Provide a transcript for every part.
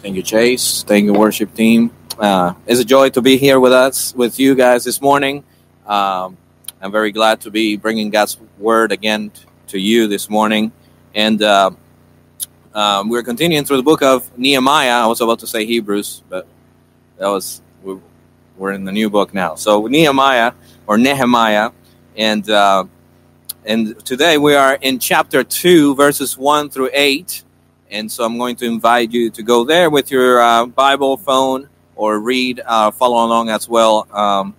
Thank you, Chase. Thank you, worship team. Uh, it's a joy to be here with us, with you guys this morning. Um, I'm very glad to be bringing God's word again to you this morning. And uh, um, we're continuing through the book of Nehemiah. I was about to say Hebrews, but that was we're in the new book now. So Nehemiah or Nehemiah, and uh, and today we are in chapter two, verses one through eight. And so I'm going to invite you to go there with your uh, Bible, phone, or read, uh, follow along as well um,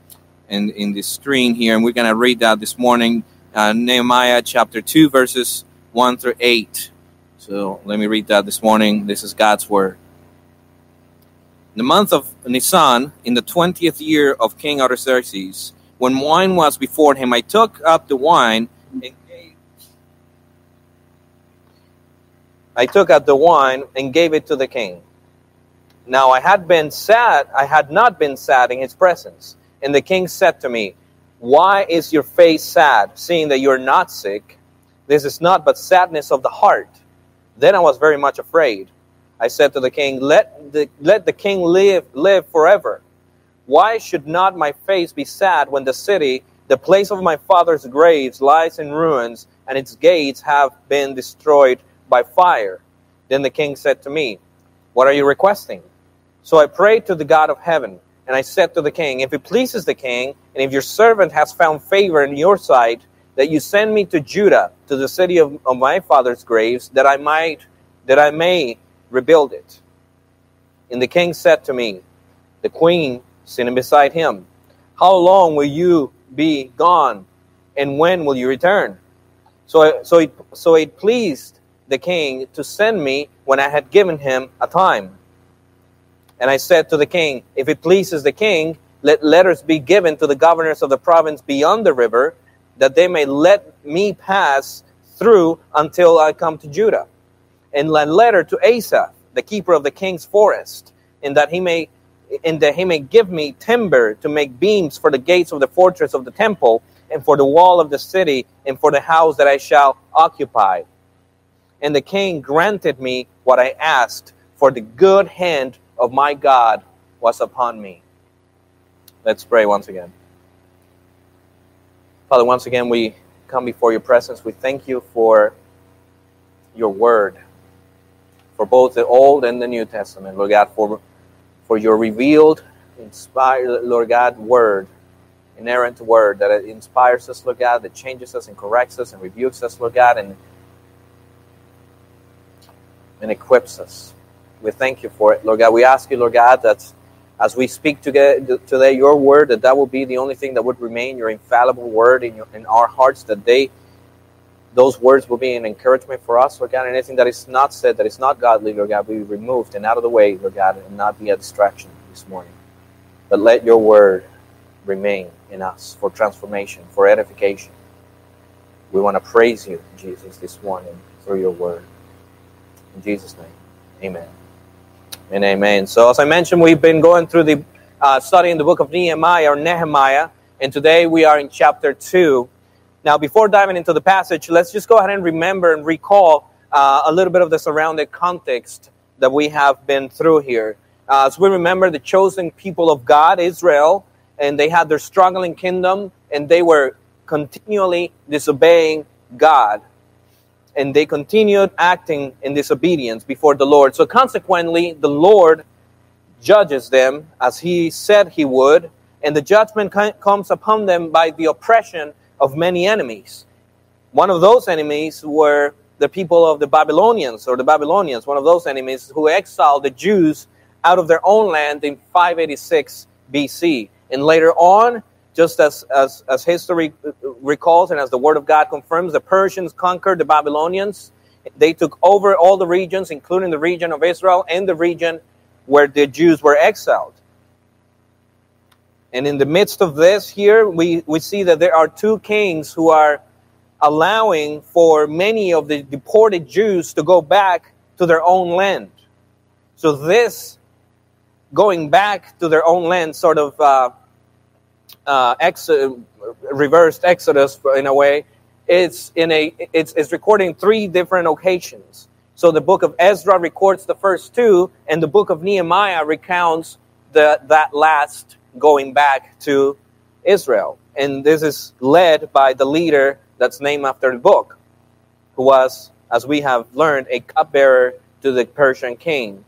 in, in the screen here. And we're going to read that this morning, uh, Nehemiah chapter 2, verses 1 through 8. So let me read that this morning. This is God's word. In the month of Nisan, in the 20th year of King Artaxerxes, when wine was before him, I took up the wine and I took out the wine and gave it to the king. Now I had been sad, I had not been sad in his presence. And the king said to me, Why is your face sad, seeing that you are not sick? This is not but sadness of the heart. Then I was very much afraid. I said to the king, Let the, let the king live, live forever. Why should not my face be sad when the city, the place of my father's graves, lies in ruins, and its gates have been destroyed by fire. Then the king said to me, What are you requesting? So I prayed to the God of heaven, and I said to the king, If it pleases the king, and if your servant has found favor in your sight, that you send me to Judah, to the city of, of my father's graves, that I might that I may rebuild it. And the king said to me, the queen sitting beside him, How long will you be gone, and when will you return? So, so, it, so it pleased the king to send me when I had given him a time. And I said to the king, If it pleases the king, let letters be given to the governors of the province beyond the river, that they may let me pass through until I come to Judah. And a letter to Asa, the keeper of the king's forest, in that he may in that he may give me timber to make beams for the gates of the fortress of the temple, and for the wall of the city, and for the house that I shall occupy and the king granted me what I asked, for the good hand of my God was upon me. Let's pray once again. Father, once again, we come before your presence. We thank you for your word, for both the Old and the New Testament, Lord God, for, for your revealed, inspired, Lord God, word, inerrant word that inspires us, Lord God, that changes us and corrects us and rebukes us, Lord God, and and equips us. We thank you for it, Lord God. We ask you, Lord God, that as we speak today your word, that that will be the only thing that would remain, your infallible word in, your, in our hearts, that they, those words will be an encouragement for us, Lord God. Anything that is not said, that is not godly, Lord God, be removed and out of the way, Lord God, and not be a distraction this morning. But let your word remain in us for transformation, for edification. We want to praise you, Jesus, this morning through your word. In Jesus' name, amen. And amen. So, as I mentioned, we've been going through the uh, studying the book of Nehemiah or Nehemiah, and today we are in chapter 2. Now, before diving into the passage, let's just go ahead and remember and recall uh, a little bit of the surrounding context that we have been through here. Uh, as we remember, the chosen people of God, Israel, and they had their struggling kingdom, and they were continually disobeying God and they continued acting in disobedience before the Lord. So consequently, the Lord judges them as he said he would, and the judgment comes upon them by the oppression of many enemies. One of those enemies were the people of the Babylonians, or the Babylonians, one of those enemies who exiled the Jews out of their own land in 586 BC. And later on, just as, as, as history recalls and as the Word of God confirms, the Persians conquered the Babylonians. They took over all the regions, including the region of Israel and the region where the Jews were exiled. And in the midst of this, here we, we see that there are two kings who are allowing for many of the deported Jews to go back to their own land. So, this going back to their own land sort of uh, uh, ex- reversed Exodus in a way. It's in a it's, it's recording three different occasions. So the book of Ezra records the first two, and the book of Nehemiah recounts the, that last going back to Israel. And this is led by the leader that's named after the book, who was, as we have learned, a cupbearer to the Persian king.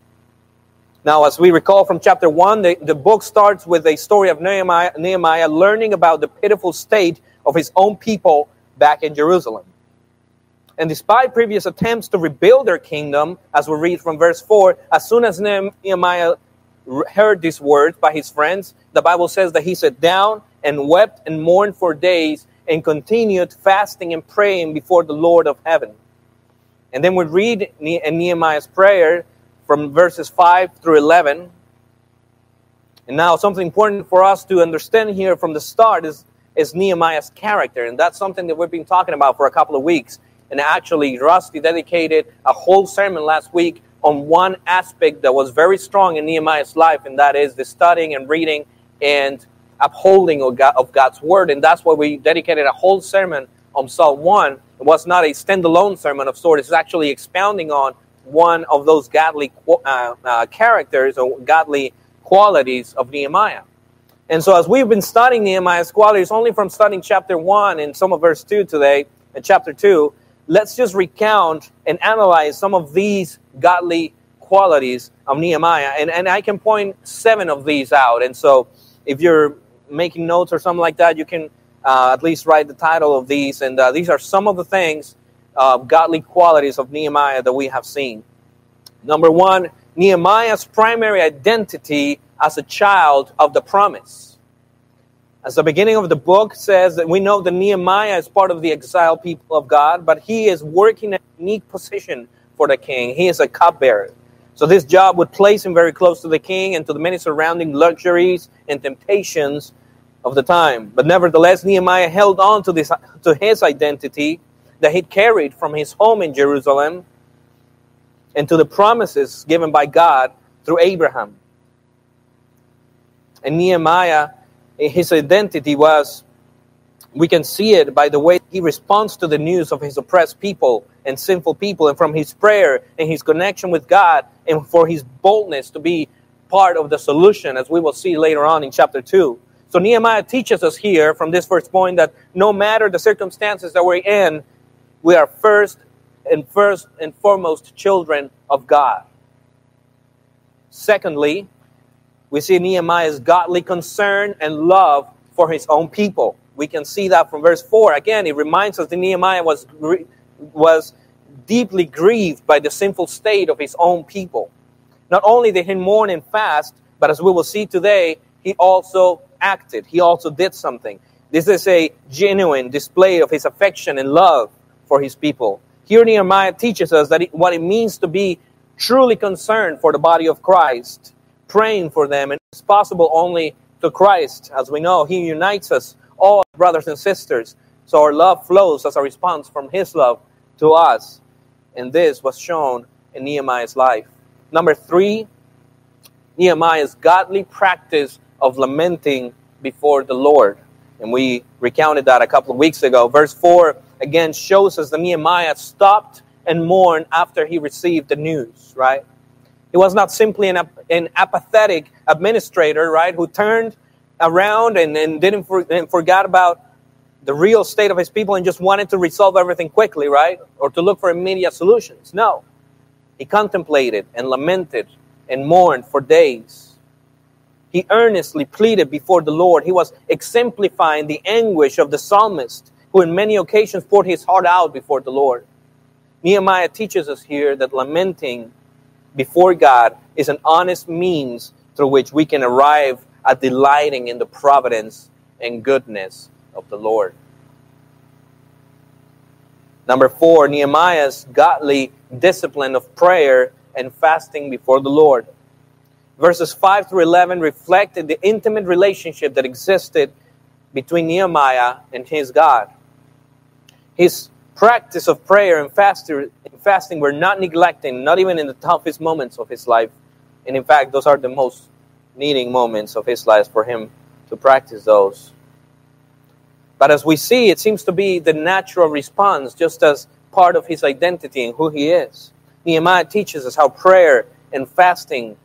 Now, as we recall from chapter 1, the, the book starts with a story of Nehemiah, Nehemiah learning about the pitiful state of his own people back in Jerusalem. And despite previous attempts to rebuild their kingdom, as we read from verse 4, as soon as Nehemiah heard these words by his friends, the Bible says that he sat down and wept and mourned for days and continued fasting and praying before the Lord of heaven. And then we read in Nehemiah's prayer from verses 5 through 11. And now, something important for us to understand here from the start is, is Nehemiah's character. And that's something that we've been talking about for a couple of weeks. And actually, Rusty dedicated a whole sermon last week on one aspect that was very strong in Nehemiah's life, and that is the studying and reading and upholding of, God, of God's word. And that's why we dedicated a whole sermon on Psalm 1. It was not a standalone sermon of sorts, it's actually expounding on one of those godly uh, uh, characters or godly qualities of Nehemiah. And so, as we've been studying Nehemiah's qualities only from studying chapter 1 and some of verse 2 today, and chapter 2, let's just recount and analyze some of these godly qualities of Nehemiah. And, and I can point seven of these out. And so if you're making notes or something like that, you can uh, at least write the title of these. And uh, these are some of the things, uh, godly qualities of Nehemiah that we have seen. Number one, Nehemiah's primary identity as a child of the promise. As the beginning of the book says that we know that Nehemiah is part of the exiled people of God, but he is working a unique position for the king. He is a cupbearer. So this job would place him very close to the king and to the many surrounding luxuries and temptations of the time. But nevertheless, Nehemiah held on to this to his identity that he carried from his home in Jerusalem into the promises given by God through Abraham. And Nehemiah, eh, his identity was we can see it by the way he responds to the news of his oppressed people and sinful people, and from his prayer and his connection with God, and for his boldness to be part of the solution, as we will see later on in chapter 2. So Nehemiah teaches us here from this first point that no matter the circumstances that we're in, we are first and first and foremost children of God. Secondly, we see Nehemiah's godly concern and love for his own people. We can see that from verse 4. Again, it reminds us that Nehemiah was, was deeply grieved by the sinful state of his own people. Not only did he mourn and fast, but as we will see today, he also acted. He also did something. This is a genuine display of his affection and love for his people. Here, Nehemiah teaches us that it, what it means to be truly concerned for the body of Christ, praying for them, and it's possible only to Christ. As we know, He unites us all brothers and sisters. So our love flows as a response from His love to us. And this was shown in Nehemiah's life. Number three, Nehemiah's godly practice of lamenting before the Lord. And we recounted that a couple of weeks ago. Verse 4 again shows us that Nehemiah stopped and mourned after he received the news, right? He was not simply an, an apathetic administrator, right, who turned around and, and didn't for, and forgot about the real state of his people and just wanted to resolve everything quickly, right? Or to look for immediate solutions. No. He contemplated and lamented and mourned for days. He earnestly pleaded before the Lord. He was exemplifying the anguish of the psalmist, who in many occasions poured his heart out before the Lord. Nehemiah teaches us here that lamenting before God is an honest means through which we can arrive at delighting in the providence and goodness of the Lord. Number four, Nehemiah's godly discipline of prayer and fasting before the Lord. Verses 5 through 11 reflected the intimate relationship that existed between Nehemiah and his God. His practice of prayer and fasting were not neglecting, not even in the toughest moments of his life. And in fact, those are the most needing moments of his life for him to practice those. But as we see, it seems to be the natural response, just as part of his identity and who he is. Nehemiah teaches us how prayer and fasting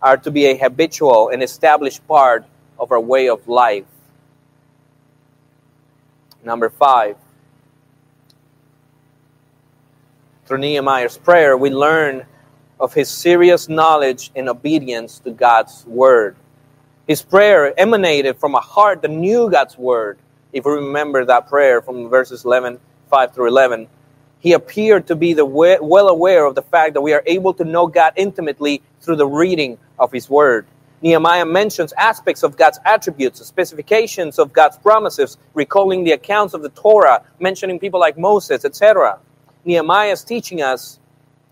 are to be a habitual and established part of our way of life. Number five, through Nehemiah's prayer, we learn of his serious knowledge and obedience to God's word. His prayer emanated from a heart that knew God's word. If we remember that prayer from verses 11, 5 through 11, he appeared to be the well aware of the fact that we are able to know God intimately through the reading of his word. Nehemiah mentions aspects of God's attributes, specifications of God's promises, recalling the accounts of the Torah, mentioning people like Moses, etc. Nehemiah is teaching us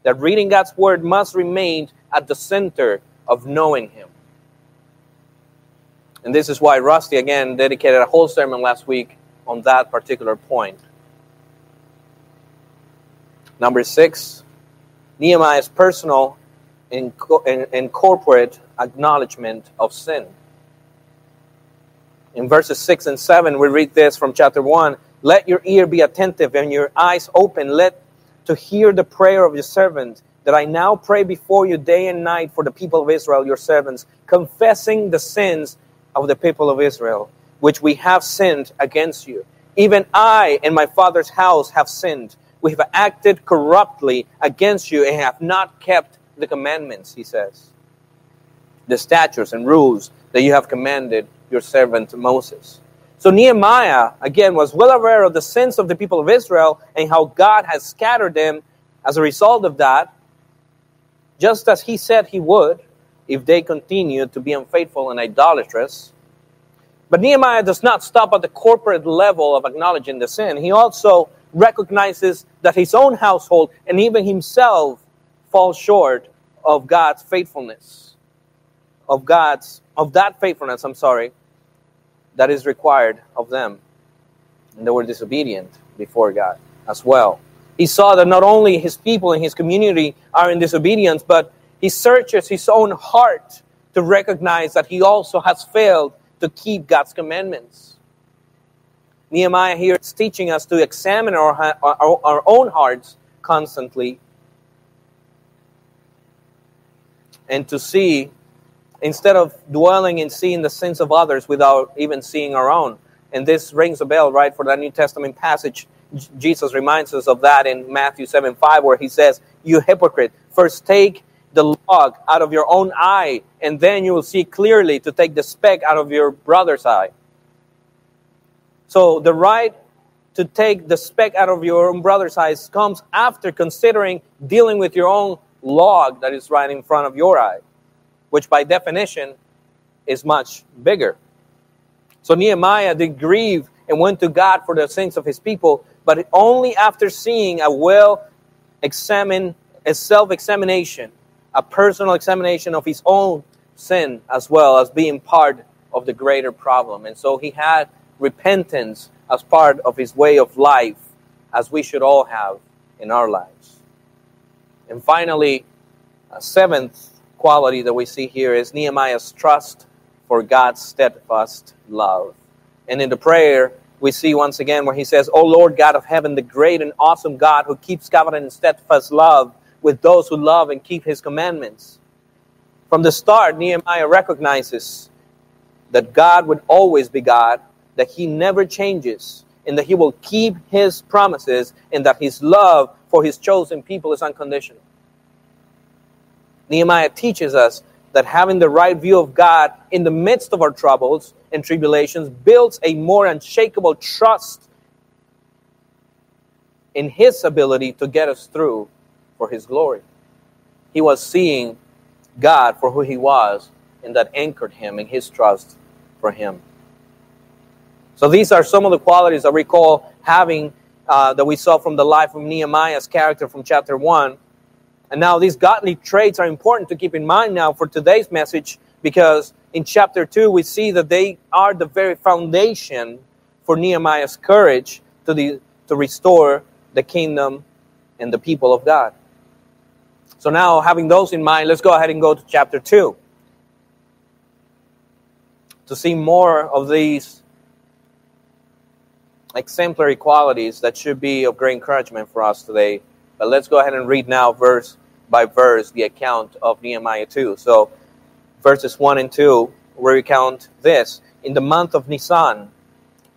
that reading God's word must remain at the center of knowing Him. And this is why Rusty, again, dedicated a whole sermon last week on that particular point. Number six, Nehemiah's personal and, and corporate acknowledgement of sin. In verses 6 and 7, we read this from chapter 1 Let your ear be attentive and your eyes open. Let to hear the prayer of your servant, that I now pray before you day and night for the people of Israel, your servants, confessing the sins of the people of Israel, which we have sinned against you. Even I and my father's house have sinned. We have acted corruptly against you and have not kept the commandments, he says, the statutes and rules that you have commanded your servant Moses. So Nehemiah, again, was well aware of the sins of the people of Israel and how God has scattered them as a result of that, just as he said he would if they continued to be unfaithful and idolatrous. But Nehemiah does not stop at the corporate level of acknowledging the sin. He also recognizes that his own household and even himself fall short of God's faithfulness. Of God's of that faithfulness, I'm sorry, that is required of them. And they were disobedient before God as well. He saw that not only his people and his community are in disobedience, but he searches his own heart to recognize that he also has failed to keep God's commandments. Nehemiah here is teaching us to examine our, our, our own hearts constantly and to see, instead of dwelling and seeing the sins of others without even seeing our own. And this rings a bell, right, for that New Testament passage. Jesus reminds us of that in Matthew 7 5, where he says, You hypocrite, first take the log out of your own eye, and then you will see clearly to take the speck out of your brother's eye. So the right to take the speck out of your own brother's eyes comes after considering dealing with your own log that is right in front of your eye, which by definition is much bigger. So Nehemiah did grieve and went to God for the sins of his people, but only after seeing a well examined, a self examination a personal examination of his own sin as well as being part of the greater problem. And so he had repentance as part of his way of life, as we should all have in our lives. And finally, a seventh quality that we see here is Nehemiah's trust for God's steadfast love. And in the prayer, we see once again where he says, O Lord God of heaven, the great and awesome God who keeps covenant and steadfast love with those who love and keep his commandments. From the start, Nehemiah recognizes that God would always be God, that he never changes, and that he will keep his promises, and that his love for his chosen people is unconditional. Nehemiah teaches us that having the right view of God in the midst of our troubles and tribulations builds a more unshakable trust in his ability to get us through for his glory. He was seeing God for who he was, and that anchored him in his trust for him. So these are some of the qualities that we call having uh, that we saw from the life of Nehemiah's character from chapter 1. And now these godly traits are important to keep in mind now for today's message because in chapter 2 we see that they are the very foundation for Nehemiah's courage to, the, to restore the kingdom and the people of God. So now, having those in mind, let's go ahead and go to chapter 2 to see more of these exemplary qualities that should be of great encouragement for us today. But let's go ahead and read now verse by verse the account of Nehemiah 2. So, verses 1 and 2, we recount this. In the month of Nisan,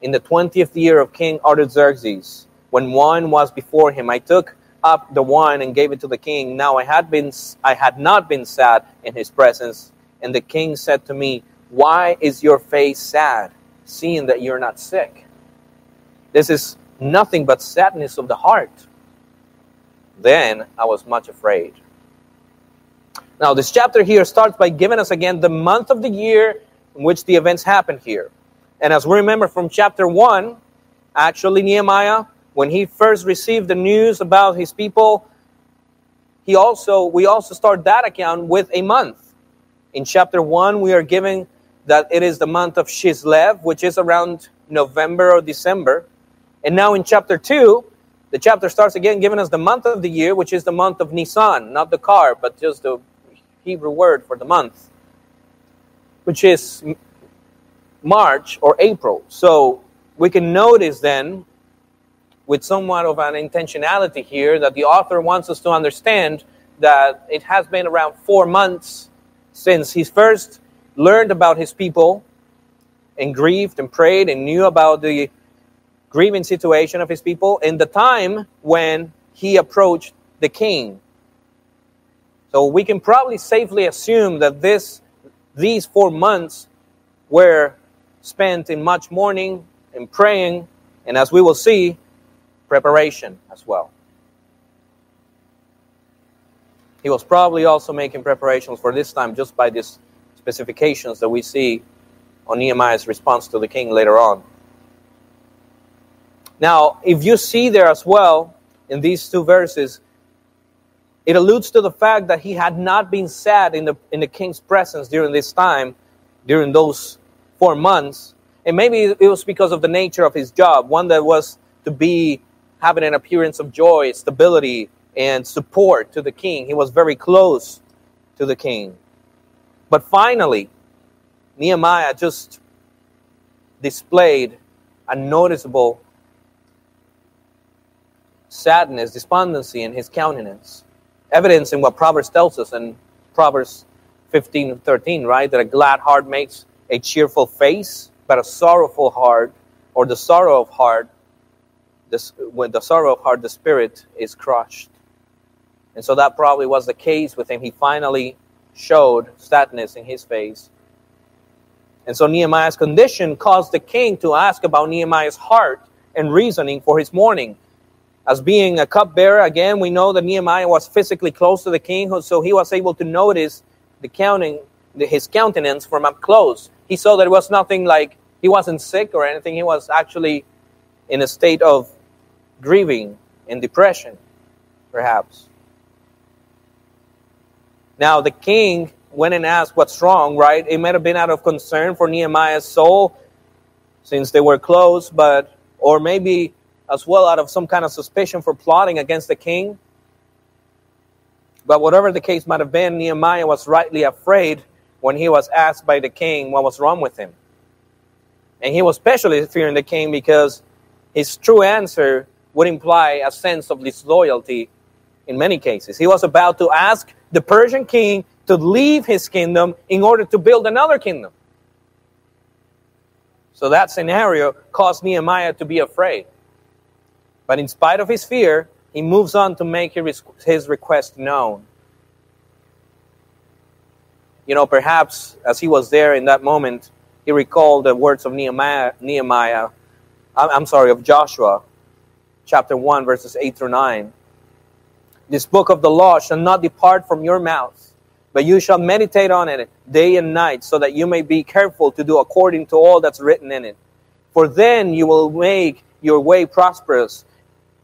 in the 20th year of King Artaxerxes, when wine was before him, I took up the wine and gave it to the king. Now I had been I had not been sad in his presence, and the king said to me, "Why is your face sad, seeing that you're not sick?" This is nothing but sadness of the heart. Then I was much afraid. Now, this chapter here starts by giving us again the month of the year in which the events happened here. And as we remember from chapter 1, actually, Nehemiah, when he first received the news about his people, he also we also start that account with a month. In chapter 1, we are given that it is the month of Chislev, which is around November or December. And now in chapter 2, the chapter starts again giving us the month of the year, which is the month of Nisan, not the car, but just the Hebrew word for the month, which is March or April. So we can notice then, with somewhat of an intentionality here, that the author wants us to understand that it has been around four months since he first learned about his people and grieved and prayed and knew about the grieving situation of his people in the time when he approached the king. So we can probably safely assume that this, these four months were spent in much mourning and praying, and as we will see, preparation as well. He was probably also making preparations for this time just by these specifications that we see on Nehemiah's response to the king later on. Now, if you see there as well in these two verses, it alludes to the fact that he had not been sad in the, in the king's presence during this time, during those four months. And maybe it was because of the nature of his job, one that was to be having an appearance of joy, stability, and support to the king. He was very close to the king. But finally, Nehemiah just displayed a noticeable sadness, despondency in his countenance. Evidence in what Proverbs tells us in Proverbs 15 13, right? That a glad heart makes a cheerful face, but a sorrowful heart, or the sorrow of heart, this, when the sorrow of heart, the spirit is crushed. And so that probably was the case with him. He finally showed sadness in his face. And so Nehemiah's condition caused the king to ask about Nehemiah's heart and reasoning for his mourning as being a cupbearer, again, we know that Nehemiah was physically close to the king, so he was able to notice the counting, his countenance from up close. He saw that it was nothing like he wasn't sick or anything. He was actually in a state of grieving and depression, perhaps. Now, the king went and asked what's wrong, right? It might have been out of concern for Nehemiah's soul since they were close, but, or maybe as well out of some kind of suspicion for plotting against the king. But whatever the case might have been, Nehemiah was rightly afraid when he was asked by the king what was wrong with him. And he was especially fearing the king because his true answer would imply a sense of disloyalty in many cases. He was about to ask the Persian king to leave his kingdom in order to build another kingdom. So that scenario caused Nehemiah to be afraid. But in spite of his fear, he moves on to make his request known. You know, perhaps as he was there in that moment, he recalled the words of Nehemiah, Nehemiah I'm sorry, of Joshua, chapter 1, verses 8 through 9. This book of the law shall not depart from your mouth, but you shall meditate on it day and night, so that you may be careful to do according to all that's written in it. For then you will make your way prosperous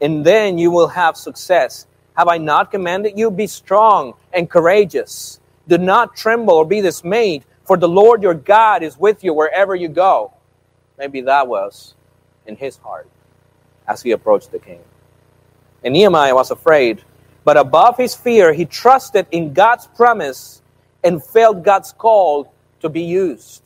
and then you will have success. Have I not commanded you? Be strong and courageous. Do not tremble or be dismayed, for the Lord your God is with you wherever you go. Maybe that was in his heart as he approached the king. And Nehemiah was afraid, but above his fear, he trusted in God's promise and felt God's call to be used.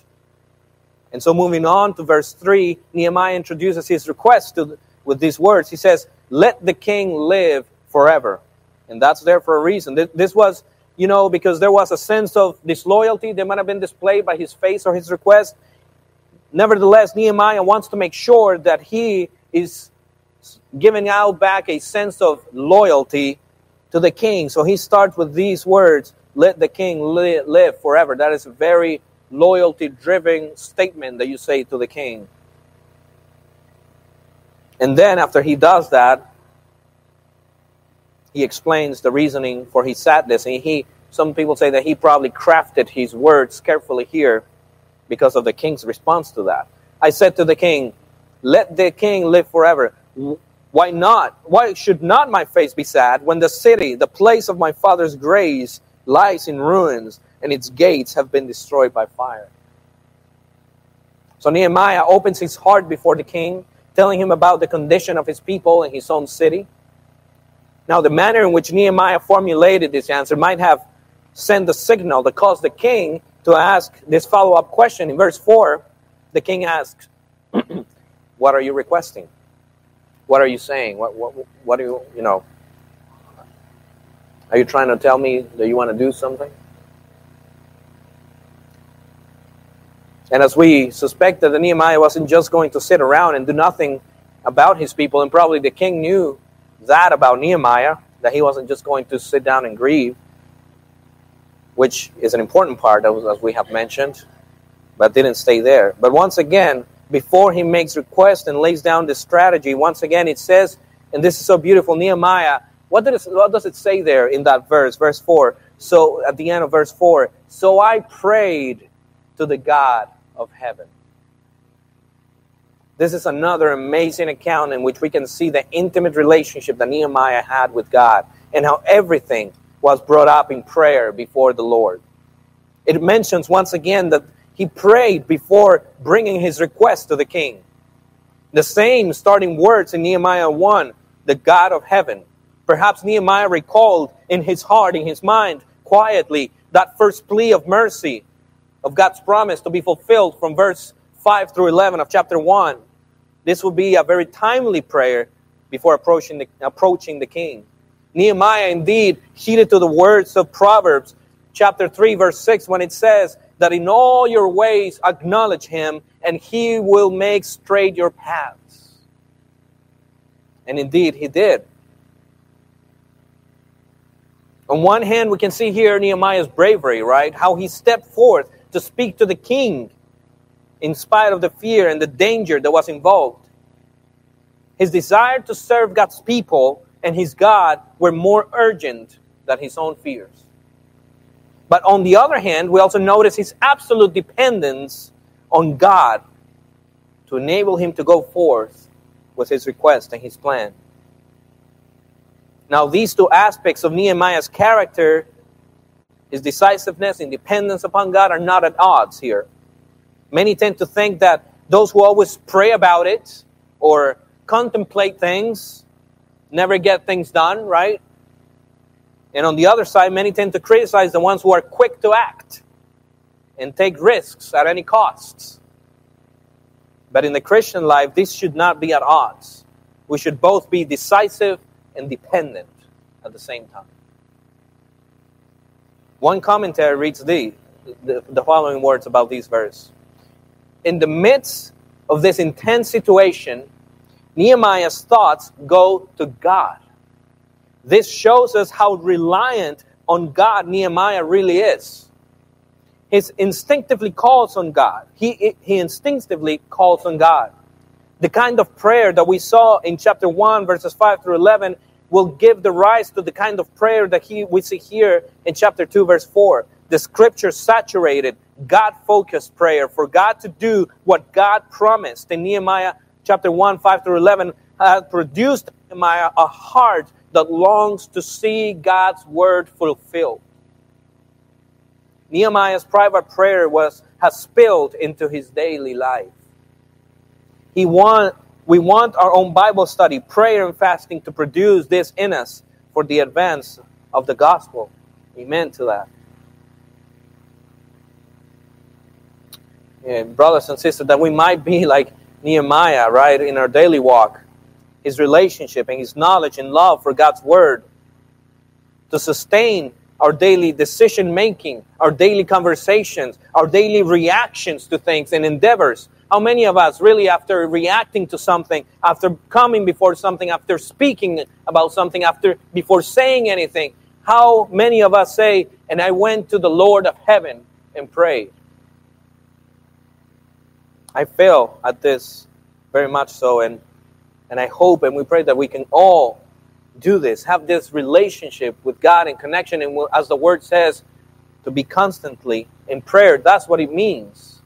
And so, moving on to verse 3, Nehemiah introduces his request to, with these words. He says, let the king live forever. And that's there for a reason. This was, you know, because there was a sense of disloyalty that might have been displayed by his face or his request. Nevertheless, Nehemiah wants to make sure that he is giving out back a sense of loyalty to the king. So he starts with these words let the king live forever. That is a very loyalty driven statement that you say to the king. And then after he does that, he explains the reasoning for his sadness. And he, some people say that he probably crafted his words carefully here because of the king's response to that. I said to the king, Let the king live forever. Why not? Why should not my face be sad when the city, the place of my father's grace, lies in ruins and its gates have been destroyed by fire? So Nehemiah opens his heart before the king, telling him about the condition of his people and his own city. Now, the manner in which Nehemiah formulated this answer might have sent the signal that caused the king to ask this follow up question. In verse 4, the king asks, What are you requesting? What are you saying? What, what, what do you, you know, are you trying to tell me that you want to do something? And as we suspect that Nehemiah wasn't just going to sit around and do nothing about his people, and probably the king knew that about Nehemiah, that he wasn't just going to sit down and grieve, which is an important part, as we have mentioned, but didn't stay there. But once again, before he makes request and lays down the strategy, once again it says, and this is so beautiful, Nehemiah, what, it, what does it say there in that verse, verse 4? So at the end of verse 4, so I prayed to the God of heaven. This is another amazing account in which we can see the intimate relationship that Nehemiah had with God and how everything was brought up in prayer before the Lord. It mentions once again that he prayed before bringing his request to the king. The same starting words in Nehemiah 1, the God of heaven. Perhaps Nehemiah recalled in his heart, in his mind, quietly, that first plea of mercy of God's promise to be fulfilled from verse 5 through 11 of chapter 1. This would be a very timely prayer before approaching the, approaching the king. Nehemiah indeed heeded to the words of Proverbs chapter 3 verse 6 when it says that in all your ways acknowledge him and he will make straight your paths. And indeed he did. On one hand, we can see here Nehemiah's bravery, right? How he stepped forth to speak to the king in spite of the fear and the danger that was involved. His desire to serve God's people and his God were more urgent than his own fears. But on the other hand, we also notice his absolute dependence on God to enable him to go forth with his request and his plan. Now, these two aspects of Nehemiah's character, his decisiveness and dependence upon God, are not at odds here. Many tend to think that those who always pray about it or contemplate things never get things done, right? And on the other side, many tend to criticize the ones who are quick to act and take risks at any costs. But in the Christian life, this should not be at odds. We should both be decisive and dependent at the same time. One commentary reads the, the, the following words about this verse in the midst of this intense situation, Nehemiah's thoughts go to God. This shows us how reliant on God Nehemiah really is. He instinctively calls on God. He, he instinctively calls on God. The kind of prayer that we saw in chapter 1, verses 5 through 11, will give the rise to the kind of prayer that he, we see here in chapter 2, verse 4. The scripture saturated God focused prayer, for God to do what God promised in Nehemiah chapter 1, 5 through 11, had produced Nehemiah a heart that longs to see God's word fulfilled. Nehemiah's private prayer was has spilled into his daily life. He want, we want our own Bible study, prayer, and fasting to produce this in us for the advance of the gospel. Amen to that. and brothers and sisters, that we might be like Nehemiah, right, in our daily walk. His relationship and his knowledge and love for God's word to sustain our daily decision making, our daily conversations, our daily reactions to things and endeavors. How many of us really, after reacting to something, after coming before something, after speaking about something, after before saying anything, how many of us say, and I went to the Lord of heaven and prayed? I fail at this very much so, and, and I hope and we pray that we can all do this, have this relationship with God and connection, and as the word says, to be constantly in prayer. That's what it means.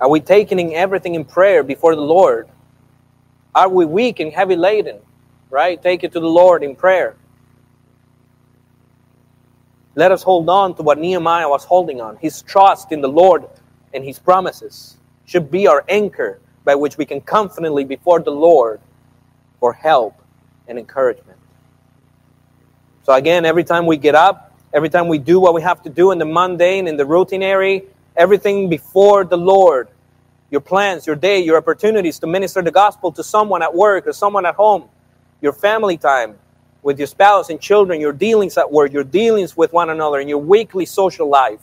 Are we taking everything in prayer before the Lord? Are we weak and heavy laden? right? Take it to the Lord in prayer. Let us hold on to what Nehemiah was holding on. His trust in the Lord and his promises should be our anchor by which we can confidently before the Lord for help and encouragement. So again, every time we get up, every time we do what we have to do in the mundane, in the routinary, everything before the Lord, your plans, your day, your opportunities to minister the gospel to someone at work or someone at home, your family time with your spouse and children, your dealings at work, your dealings with one another, in your weekly social life.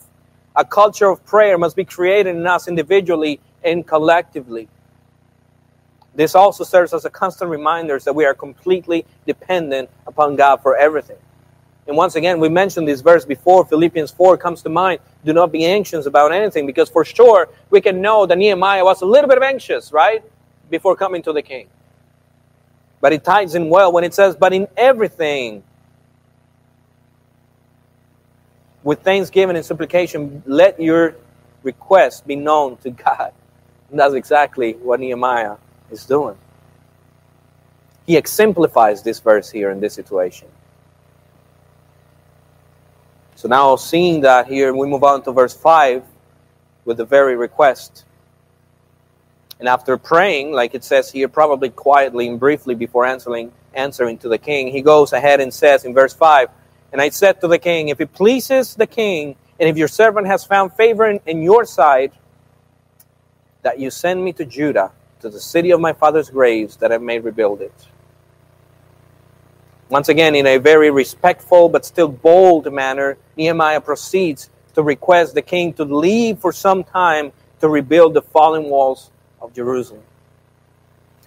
A culture of prayer must be created in us individually and collectively. This also serves as a constant reminder that we are completely dependent upon God for everything. And once again, we mentioned this verse before, Philippians 4 comes to mind. Do not be anxious about anything, because for sure we can know that Nehemiah was a little bit anxious, right? Before coming to the king. But it ties in well when it says, but in everything, with thanksgiving and supplication, let your requests be known to God. And that's exactly what Nehemiah is doing. He exemplifies this verse here in this situation. So now, seeing that here, we move on to verse 5 with the very request. And after praying, like it says here, probably quietly and briefly before answering, answering to the king, he goes ahead and says in verse 5 And I said to the king, If it pleases the king, and if your servant has found favor in, in your sight, that you send me to Judah, to the city of my father's graves, that I may rebuild it. Once again, in a very respectful but still bold manner, Nehemiah proceeds to request the king to leave for some time to rebuild the fallen walls of Jerusalem.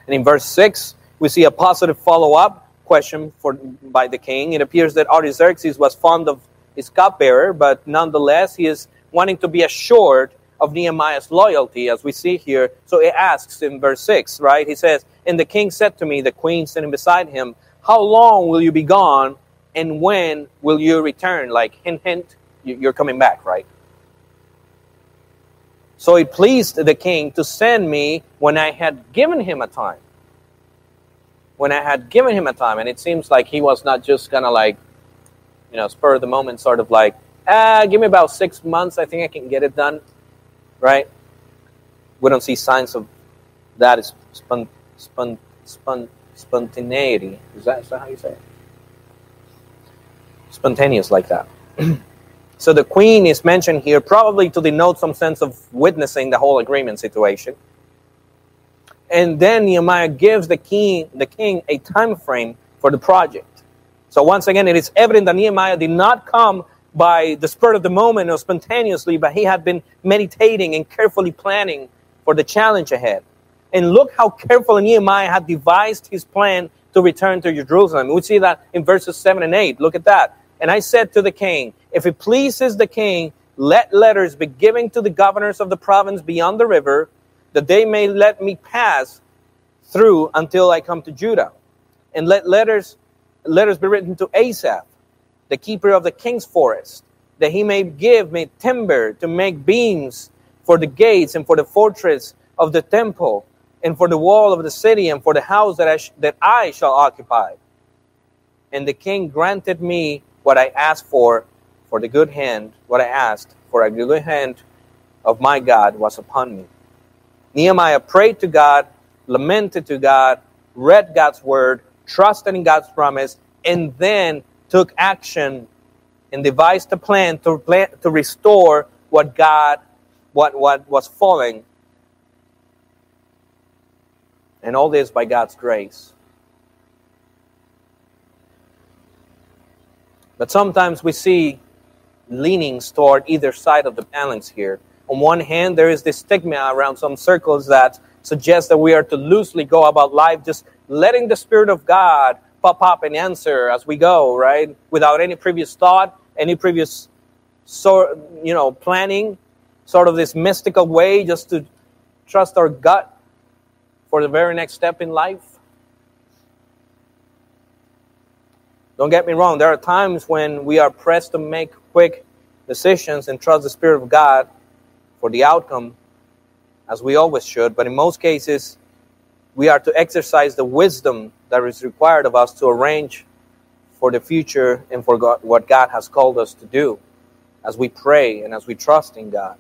And in verse 6, we see a positive follow up question for, by the king. It appears that Artaxerxes was fond of his cupbearer, but nonetheless, he is wanting to be assured of Nehemiah's loyalty, as we see here. So he asks in verse 6, right? He says, And the king said to me, the queen sitting beside him, How long will you be gone, and when will you return? Like, hint, hint, you're coming back, right? So it pleased the king to send me when I had given him a time. When I had given him a time. And it seems like he was not just kind of like, you know, spur of the moment, sort of like, ah, give me about six months. I think I can get it done. Right? We don't see signs of that is spun, spun, spon, spontaneity. Is that, is that how you say it? Spontaneous like that. So the queen is mentioned here probably to denote some sense of witnessing the whole agreement situation. And then Nehemiah gives the king, the king a time frame for the project. So once again, it is evident that Nehemiah did not come by the spur of the moment or spontaneously, but he had been meditating and carefully planning for the challenge ahead. And look how carefully Nehemiah had devised his plan to return to Jerusalem. We see that in verses 7 and 8. Look at that. And I said to the king, If it pleases the king, let letters be given to the governors of the province beyond the river, that they may let me pass through until I come to Judah. And let letters, letters be written to Asaph, the keeper of the king's forest, that he may give me timber to make beams for the gates and for the fortress of the temple, and for the wall of the city, and for the house that I, sh- that I shall occupy. And the king granted me what I asked for, for the good hand, what I asked for a good hand of my God was upon me. Nehemiah prayed to God, lamented to God, read God's word, trusted in God's promise, and then took action and devised a plan to, plan, to restore what God, what, what was falling. And all this by God's grace. But sometimes we see leanings toward either side of the balance here. On one hand, there is this stigma around some circles that suggests that we are to loosely go about life, just letting the Spirit of God pop up and answer as we go, right? Without any previous thought, any previous sort, you know, planning, sort of this mystical way just to trust our gut for the very next step in life. Don't get me wrong, there are times when we are pressed to make quick decisions and trust the Spirit of God for the outcome, as we always should. But in most cases, we are to exercise the wisdom that is required of us to arrange for the future and for God, what God has called us to do as we pray and as we trust in God.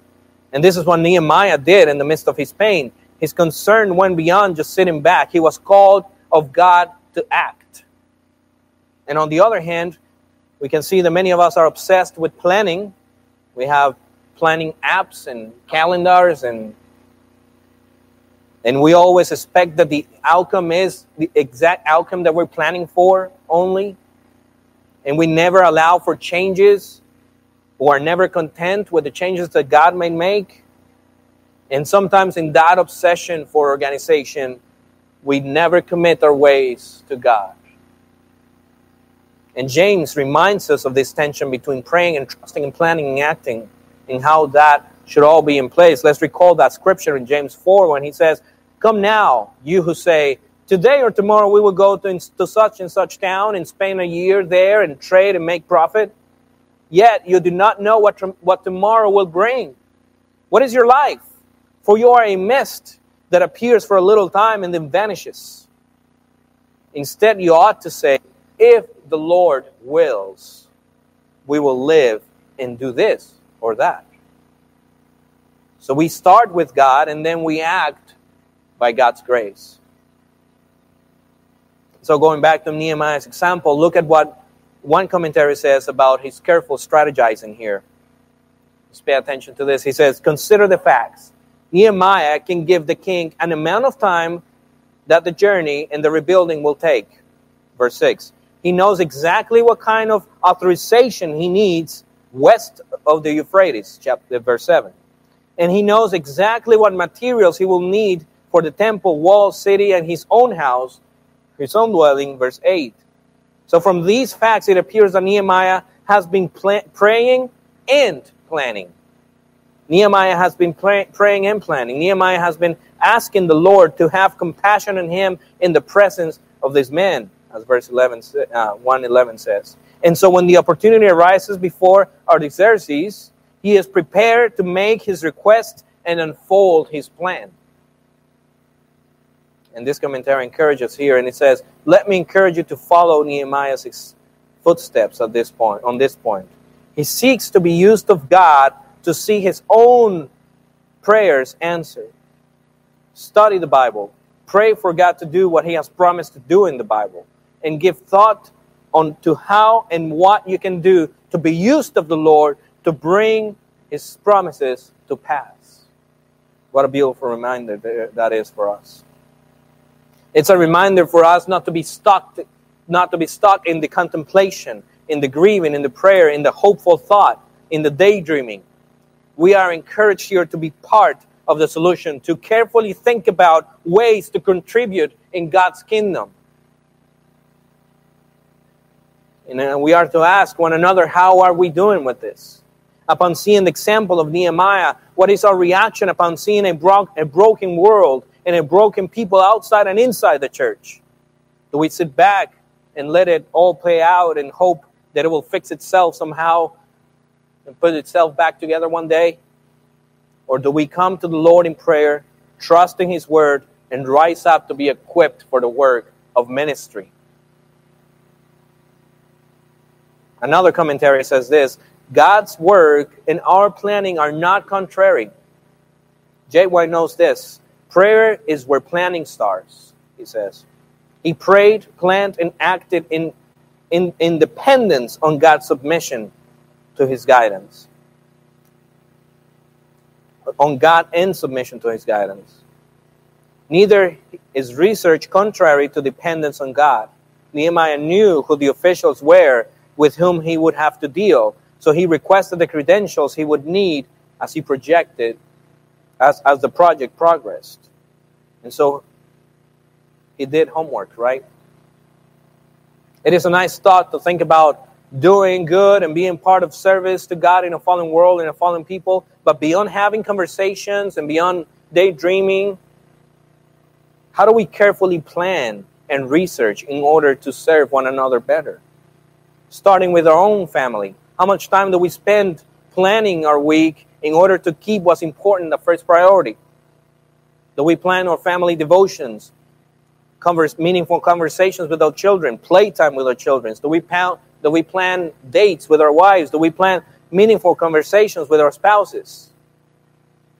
And this is what Nehemiah did in the midst of his pain. His concern went beyond just sitting back, he was called of God to act. And on the other hand, we can see that many of us are obsessed with planning. We have planning apps and calendars and and we always expect that the outcome is the exact outcome that we're planning for only. And we never allow for changes or are never content with the changes that God may make. And sometimes in that obsession for organization, we never commit our ways to God. And James reminds us of this tension between praying and trusting and planning and acting and how that should all be in place. Let's recall that scripture in James 4 when he says, Come now, you who say, Today or tomorrow we will go to, to such and such town and spend a year there and trade and make profit. Yet you do not know what, what tomorrow will bring. What is your life? For you are a mist that appears for a little time and then vanishes. Instead, you ought to say, If the Lord wills, we will live and do this or that. So we start with God and then we act by God's grace. So, going back to Nehemiah's example, look at what one commentary says about his careful strategizing here. Let's pay attention to this. He says, Consider the facts. Nehemiah can give the king an amount of time that the journey and the rebuilding will take. Verse 6. He knows exactly what kind of authorization he needs west of the Euphrates, chapter verse 7. And he knows exactly what materials he will need for the temple, wall, city, and his own house, his own dwelling, verse 8. So from these facts, it appears that Nehemiah has been praying and planning. Nehemiah has been pray- praying and planning. Nehemiah has been asking the Lord to have compassion on him in the presence of this man, as verse 11, uh, 111 says. And so when the opportunity arises before Artaxerxes, he is prepared to make his request and unfold his plan. And this commentary encourages here, and it says, "Let me encourage you to follow Nehemiah's footsteps at this point. On this point, he seeks to be used of God to see his own prayers answered. Study the Bible. Pray for God to do what He has promised to do in the Bible, and give thought on to how and what you can do to be used of the Lord to bring His promises to pass. What a beautiful reminder that is for us. It's a reminder for us not to be stuck, not to be stuck in the contemplation, in the grieving, in the prayer, in the hopeful thought, in the daydreaming. We are encouraged here to be part of the solution, to carefully think about ways to contribute in God's kingdom. And uh, we are to ask one another, how are we doing with this? Upon seeing the example of Nehemiah, what is our reaction upon seeing a, bro- a broken world and a broken people outside and inside the church? Do we sit back and let it all play out and hope that it will fix itself somehow and put itself back together one day? Or do we come to the Lord in prayer, trusting His word, and rise up to be equipped for the work of ministry? Another commentary says this God's work and our planning are not contrary. J.Y. Knows this Prayer is where planning starts, he says. He prayed, planned, and acted in, in, in dependence on God's submission to his guidance. On God in submission to his guidance. Neither is research contrary to dependence on God. Nehemiah knew who the officials were with whom he would have to deal. So he requested the credentials he would need as he projected, as, as the project progressed. And so he did homework, right? It is a nice thought to think about doing good and being part of service to God in a fallen world and a fallen people, but beyond having conversations and beyond daydreaming, how do we carefully plan and research in order to serve one another better? Starting with our own family. How much time do we spend planning our week in order to keep what's important the first priority? Do we plan our family devotions, converse, meaningful conversations with our children, playtime with our children? Do we, pound, do we plan dates with our wives? Do we plan meaningful conversations with our spouses?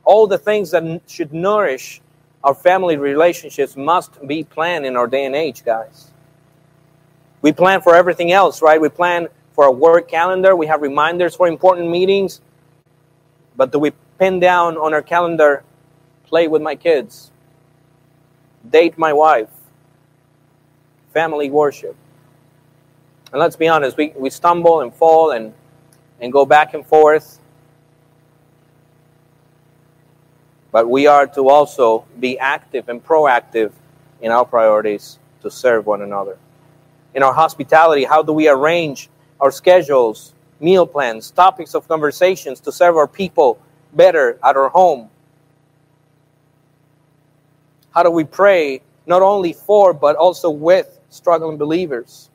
All the things that should nourish our family relationships must be planned in our day and age, guys. We plan for everything else, right? We plan for a work calendar. We have reminders for important meetings. But do we pin down on our calendar, play with my kids, date my wife, family worship? And let's be honest, we, we stumble and fall and, and go back and forth. But we are to also be active and proactive in our priorities to serve one another. In our hospitality, how do we arrange our schedules, meal plans, topics of conversations to serve our people better at our home? How do we pray not only for, but also with struggling believers?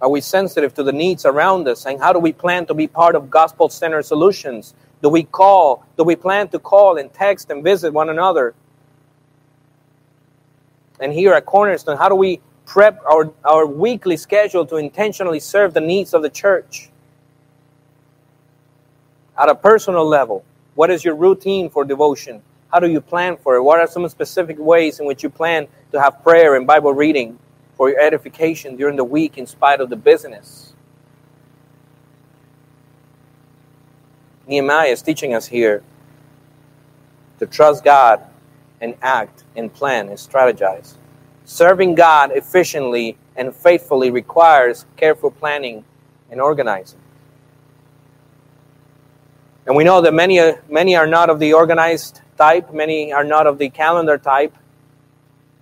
Are we sensitive to the needs around us? And how do we plan to be part of gospel centered solutions do we call? Do we plan to call and text and visit one another? And here at Cornerstone, how do we prep our, our weekly schedule to intentionally serve the needs of the church? At a personal level, what is your routine for devotion? How do you plan for it? What are some specific ways in which you plan to have prayer and Bible reading for your edification during the week in spite of the business? Nehemiah is teaching us here to trust God and act and plan and strategize. Serving God efficiently and faithfully requires careful planning and organizing. And we know that many, uh, many are not of the organized type, many are not of the calendar type.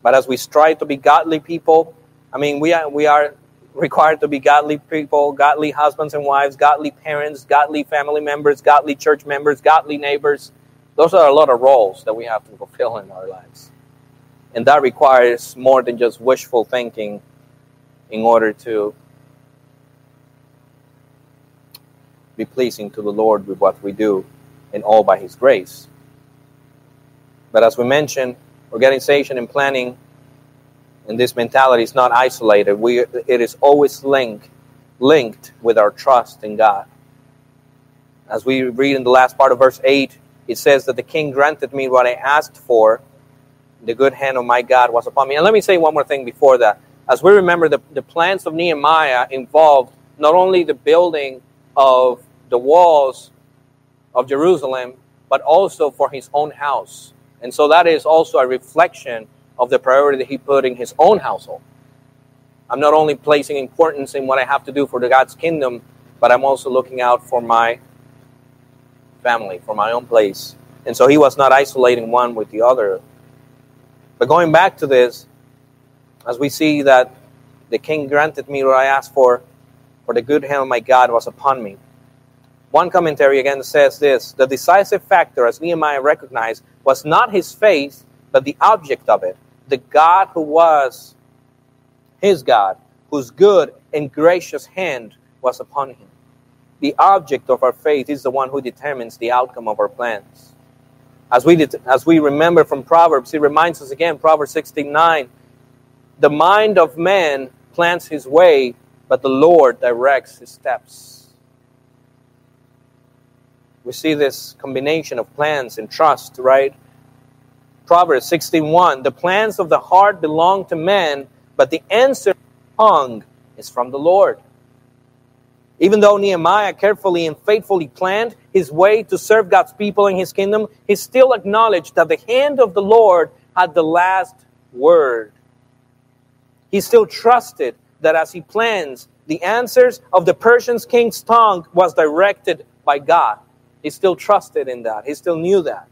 But as we strive to be godly people, I mean, we are, we are required to be godly people, godly husbands and wives, godly parents, godly family members, godly church members, godly neighbors. Those are a lot of roles that we have to fulfill in our lives. And that requires more than just wishful thinking in order to be pleasing to the Lord with what we do, and all by His grace. But as we mentioned, organization and planning and this mentality is not isolated. We, it is always linked, linked with our trust in God. As we read in the last part of verse 8, it says that the king granted me what I asked for. The good hand of my God was upon me. And let me say one more thing before that. As we remember, the, the plans of Nehemiah involved not only the building of the walls of Jerusalem, but also for his own house. And so that is also a reflection of the priority that he put in his own household. I'm not only placing importance in what I have to do for the God's kingdom, but I'm also looking out for my family, for my own place. And so he was not isolating one with the other. But going back to this, as we see that the king granted me what I asked for, for the good hand of my God was upon me. One commentary again says this The decisive factor, as Nehemiah recognized, was not his faith, but the object of it the God who was his God, whose good and gracious hand was upon him. The object of our faith is the one who determines the outcome of our plans. As we, as we remember from Proverbs, he reminds us again, Proverbs 16:9, the mind of man plans his way, but the Lord directs his steps. We see this combination of plans and trust, right? Proverbs 61 The plans of the heart belong to men, but the answer of the tongue is from the Lord. Even though Nehemiah carefully and faithfully planned his way to serve God's people in his kingdom, he still acknowledged that the hand of the Lord had the last word. He still trusted that as he plans the answers of the Persian king's tongue was directed by God. He still trusted in that. He still knew that.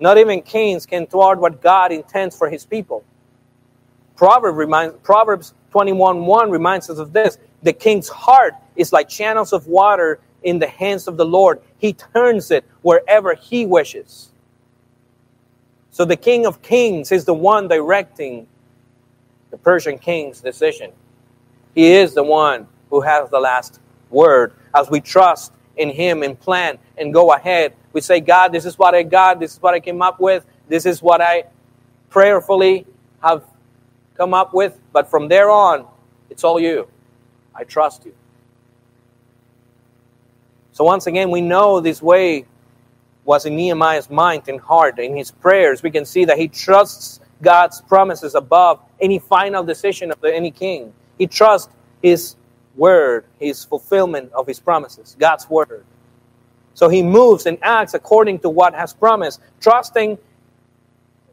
Not even kings can thwart what God intends for his people. Proverbs, reminds, Proverbs 21 1 reminds us of this. The king's heart is like channels of water in the hands of the Lord. He turns it wherever he wishes. So the king of kings is the one directing the Persian king's decision. He is the one who has the last word. As we trust in him and plan and go ahead, we say, God, this is what I got, this is what I came up with, this is what I prayerfully have come up with. But from there on, it's all you. I trust you. So once again, we know this way was in Nehemiah's mind and heart. In his prayers, we can see that he trusts God's promises above any final decision of any king. He trusts his word, his fulfillment of his promises, God's word. So he moves and acts according to what has promised, trusting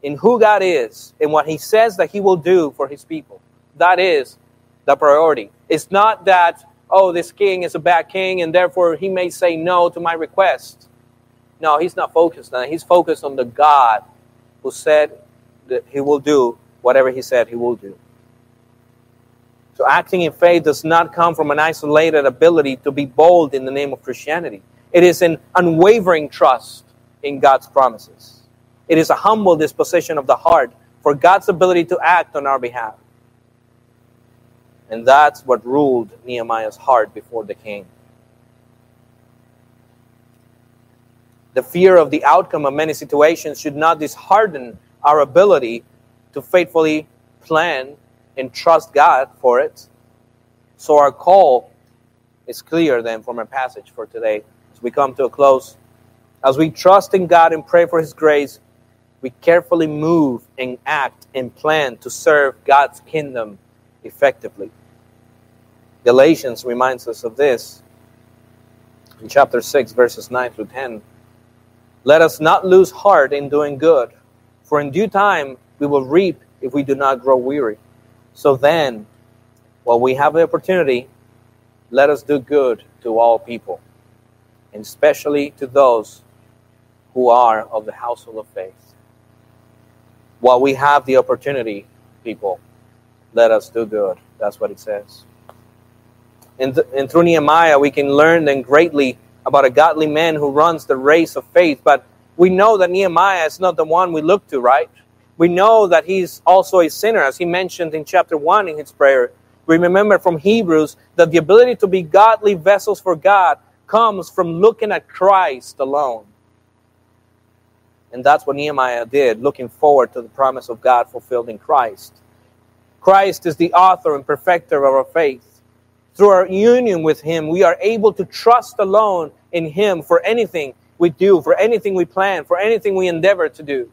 in who God is and what he says that he will do for his people. That is the priority. It's not that oh, this king is a bad king and therefore he may say no to my request. No, he's not focused on that. He's focused on the God who said that he will do whatever he said he will do. So acting in faith does not come from an isolated ability to be bold in the name of Christianity. It is an unwavering trust in God's promises. It is a humble disposition of the heart for God's ability to act on our behalf. And that's what ruled Nehemiah's heart before the king. The fear of the outcome of many situations should not dishearten our ability to faithfully plan and trust God for it. So, our call is clear then from our passage for today as we come to a close. As we trust in God and pray for His grace, we carefully move and act and plan to serve God's kingdom effectively. Galatians reminds us of this in chapter 6, verses 9 through 10. Let us not lose heart in doing good, for in due time we will reap if we do not grow weary. So then, while we have the opportunity, let us do good to all people, and especially to those who are of the household of faith. While we have the opportunity, people, let us do good. That's what it says. And, th- and through Nehemiah, we can learn then greatly about a godly man who runs the race of faith. But we know that Nehemiah is not the one we look to, right? We know that he's also a sinner, as he mentioned in chapter 1 in his prayer. We remember from Hebrews that the ability to be godly vessels for God comes from looking at Christ alone. And that's what Nehemiah did, looking forward to the promise of God fulfilled in Christ. Christ is the author and perfecter of our faith. Through our union with Him, we are able to trust alone in Him for anything we do, for anything we plan, for anything we endeavor to do.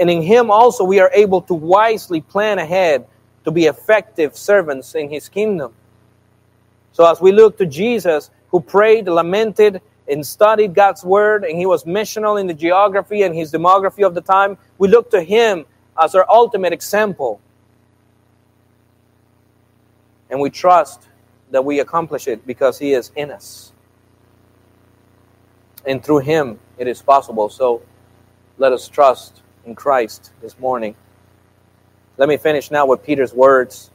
And in Him also, we are able to wisely plan ahead to be effective servants in His kingdom. So, as we look to Jesus, who prayed, lamented, and studied God's Word, and He was missional in the geography and His demography of the time, we look to Him as our ultimate example and we trust that we accomplish it because He is in us. And through Him it is possible. So let us trust in Christ this morning. Let me finish now with Peter's words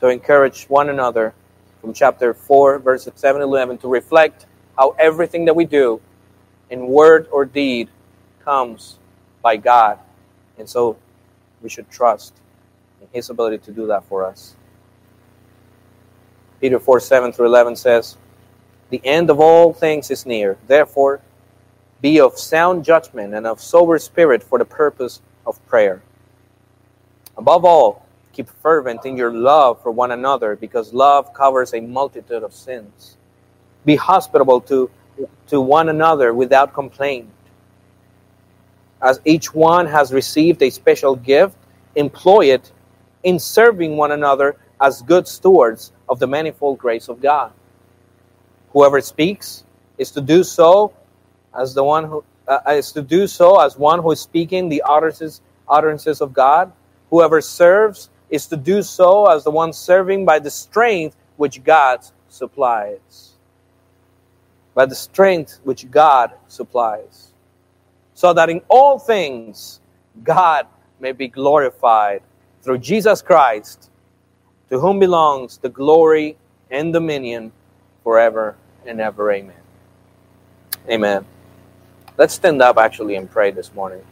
to encourage one another from chapter 4, verses 7 and 11, to reflect how everything that we do in word or deed comes by God. And so we should trust in His ability to do that for us. Peter 4 7 through 11 says, The end of all things is near. Therefore, be of sound judgment and of sober spirit for the purpose of prayer. Above all, keep fervent in your love for one another, because love covers a multitude of sins. Be hospitable to, to one another without complaint. As each one has received a special gift, employ it in serving one another as good stewards of the manifold grace of God. Whoever speaks is to do so as the one who uh, is to do so as one who is speaking the utterances utterances of God. Whoever serves is to do so as the one serving by the strength which God supplies. By the strength which God supplies. So that in all things God may be glorified through Jesus Christ, to whom belongs the glory and dominion forever and ever. Amen. Amen. Let's stand up actually and pray this morning.